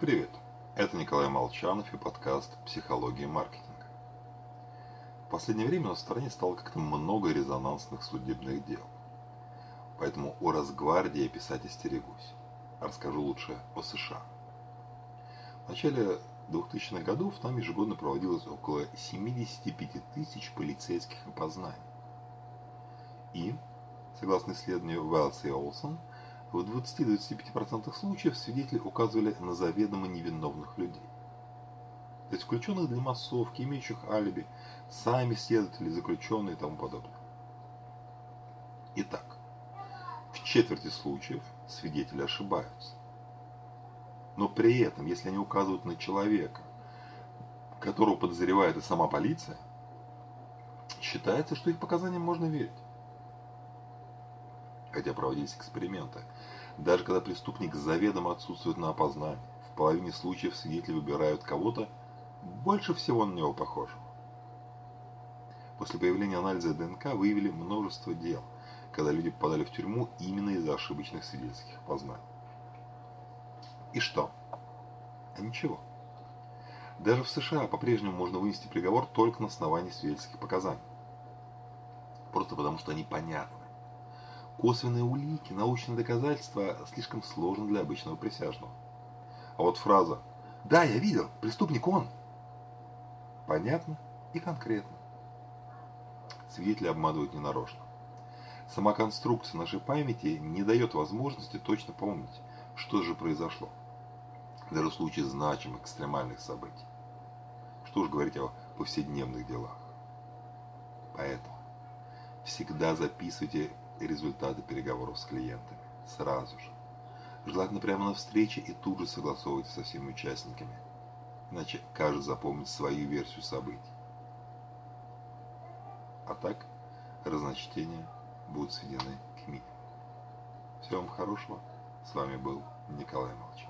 Привет, это Николай Молчанов и подкаст «Психология маркетинга». В последнее время у нас в стране стало как-то много резонансных судебных дел. Поэтому о Росгвардии писать остерегусь. Расскажу лучше о США. В начале 2000-х годов там ежегодно проводилось около 75 тысяч полицейских опознаний. И, согласно исследованию Уэллс и Олсон, в 20-25% случаев свидетели указывали на заведомо невиновных людей. Включенных для массовки, имеющих алиби, сами следователи, заключенные и тому подобное. Итак, в четверти случаев свидетели ошибаются. Но при этом, если они указывают на человека, которого подозревает и сама полиция, считается, что их показаниям можно верить. Хотя проводились эксперименты. Даже когда преступник заведомо отсутствует на опознании, в половине случаев свидетели выбирают кого-то больше всего на него похожего. После появления анализа ДНК выявили множество дел, когда люди попадали в тюрьму именно из-за ошибочных свидетельских опознаний. И что? А ничего. Даже в США по-прежнему можно вынести приговор только на основании свидетельских показаний. Просто потому, что они понятны. Косвенные улики, научные доказательства слишком сложны для обычного присяжного. А вот фраза «Да, я видел, преступник он» понятно и конкретно. Свидетели обманывают ненарочно. Сама конструкция нашей памяти не дает возможности точно помнить, что же произошло. Даже в случае значимых экстремальных событий. Что уж говорить о повседневных делах. Поэтому всегда записывайте результаты переговоров с клиентами. Сразу же. Желательно прямо на встрече и тут же согласовывайте со всеми участниками. Иначе каждый запомнит свою версию событий. А так, разночтения будут сведены к минимуму. Всего вам хорошего. С вами был Николай Молчан.